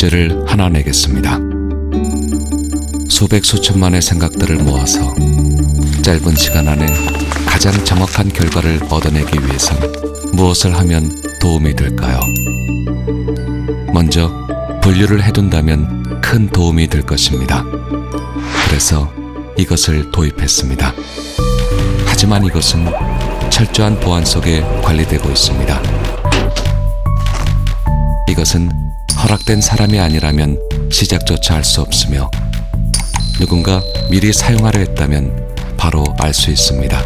문제를 하나 내겠습니다. 수백 수천만의 생각들을 모아서 짧은 시간 안에 가장 정확한 결과를 얻어내기 위해선 무엇을 하면 도움이 될까요? 먼저 분류를 해둔다면 큰 도움이 될 것입니다. 그래서 이것을 도입했습니다. 하지만 이것은 철저한 보안 속에 관리되고 있습니다. 이것은 허락된 사람이 아니라면 시작조차 할 수 없으며 누군가 미리 사용하려 했다면 바로 알 수 있습니다.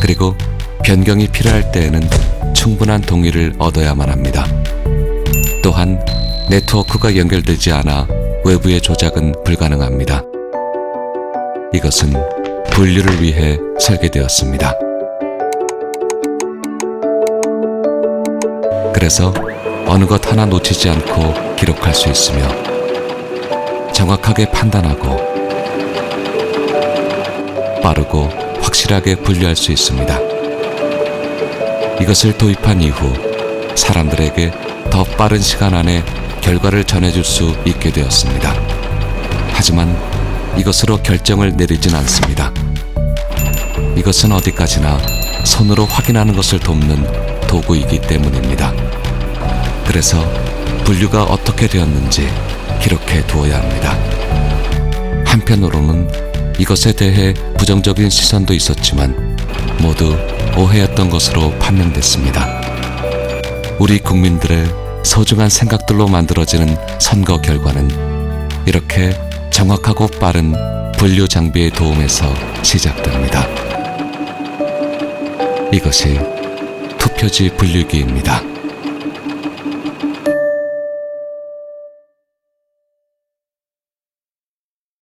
그리고 변경이 필요할 때에는 충분한 동의를 얻어야만 합니다. 또한 네트워크가 연결되지 않아 외부의 조작은 불가능합니다. 이것은 분류를 위해 설계되었습니다. 그래서 어느 것 하나 놓치지 않고 기록할 수 있으며 정확하게 판단하고 빠르고 확실하게 분류할 수 있습니다. 이것을 도입한 이후 사람들에게 더 빠른 시간 안에 결과를 전해줄 수 있게 되었습니다. 하지만 이것으로 결정을 내리진 않습니다. 이것은 어디까지나 손으로 확인하는 것을 돕는 도구이기 때문입니다. 그래서 분류가 어떻게 되었는지 기록해 두어야 합니다. 한편으로는 이것에 대해 부정적인 시선도 있었지만 모두 오해였던 것으로 판명됐습니다. 우리 국민들의 소중한 생각들로 만들어지는 선거 결과는 이렇게 정확하고 빠른 분류 장비의 도움에서 시작됩니다. 이것이 투표지 분류기입니다.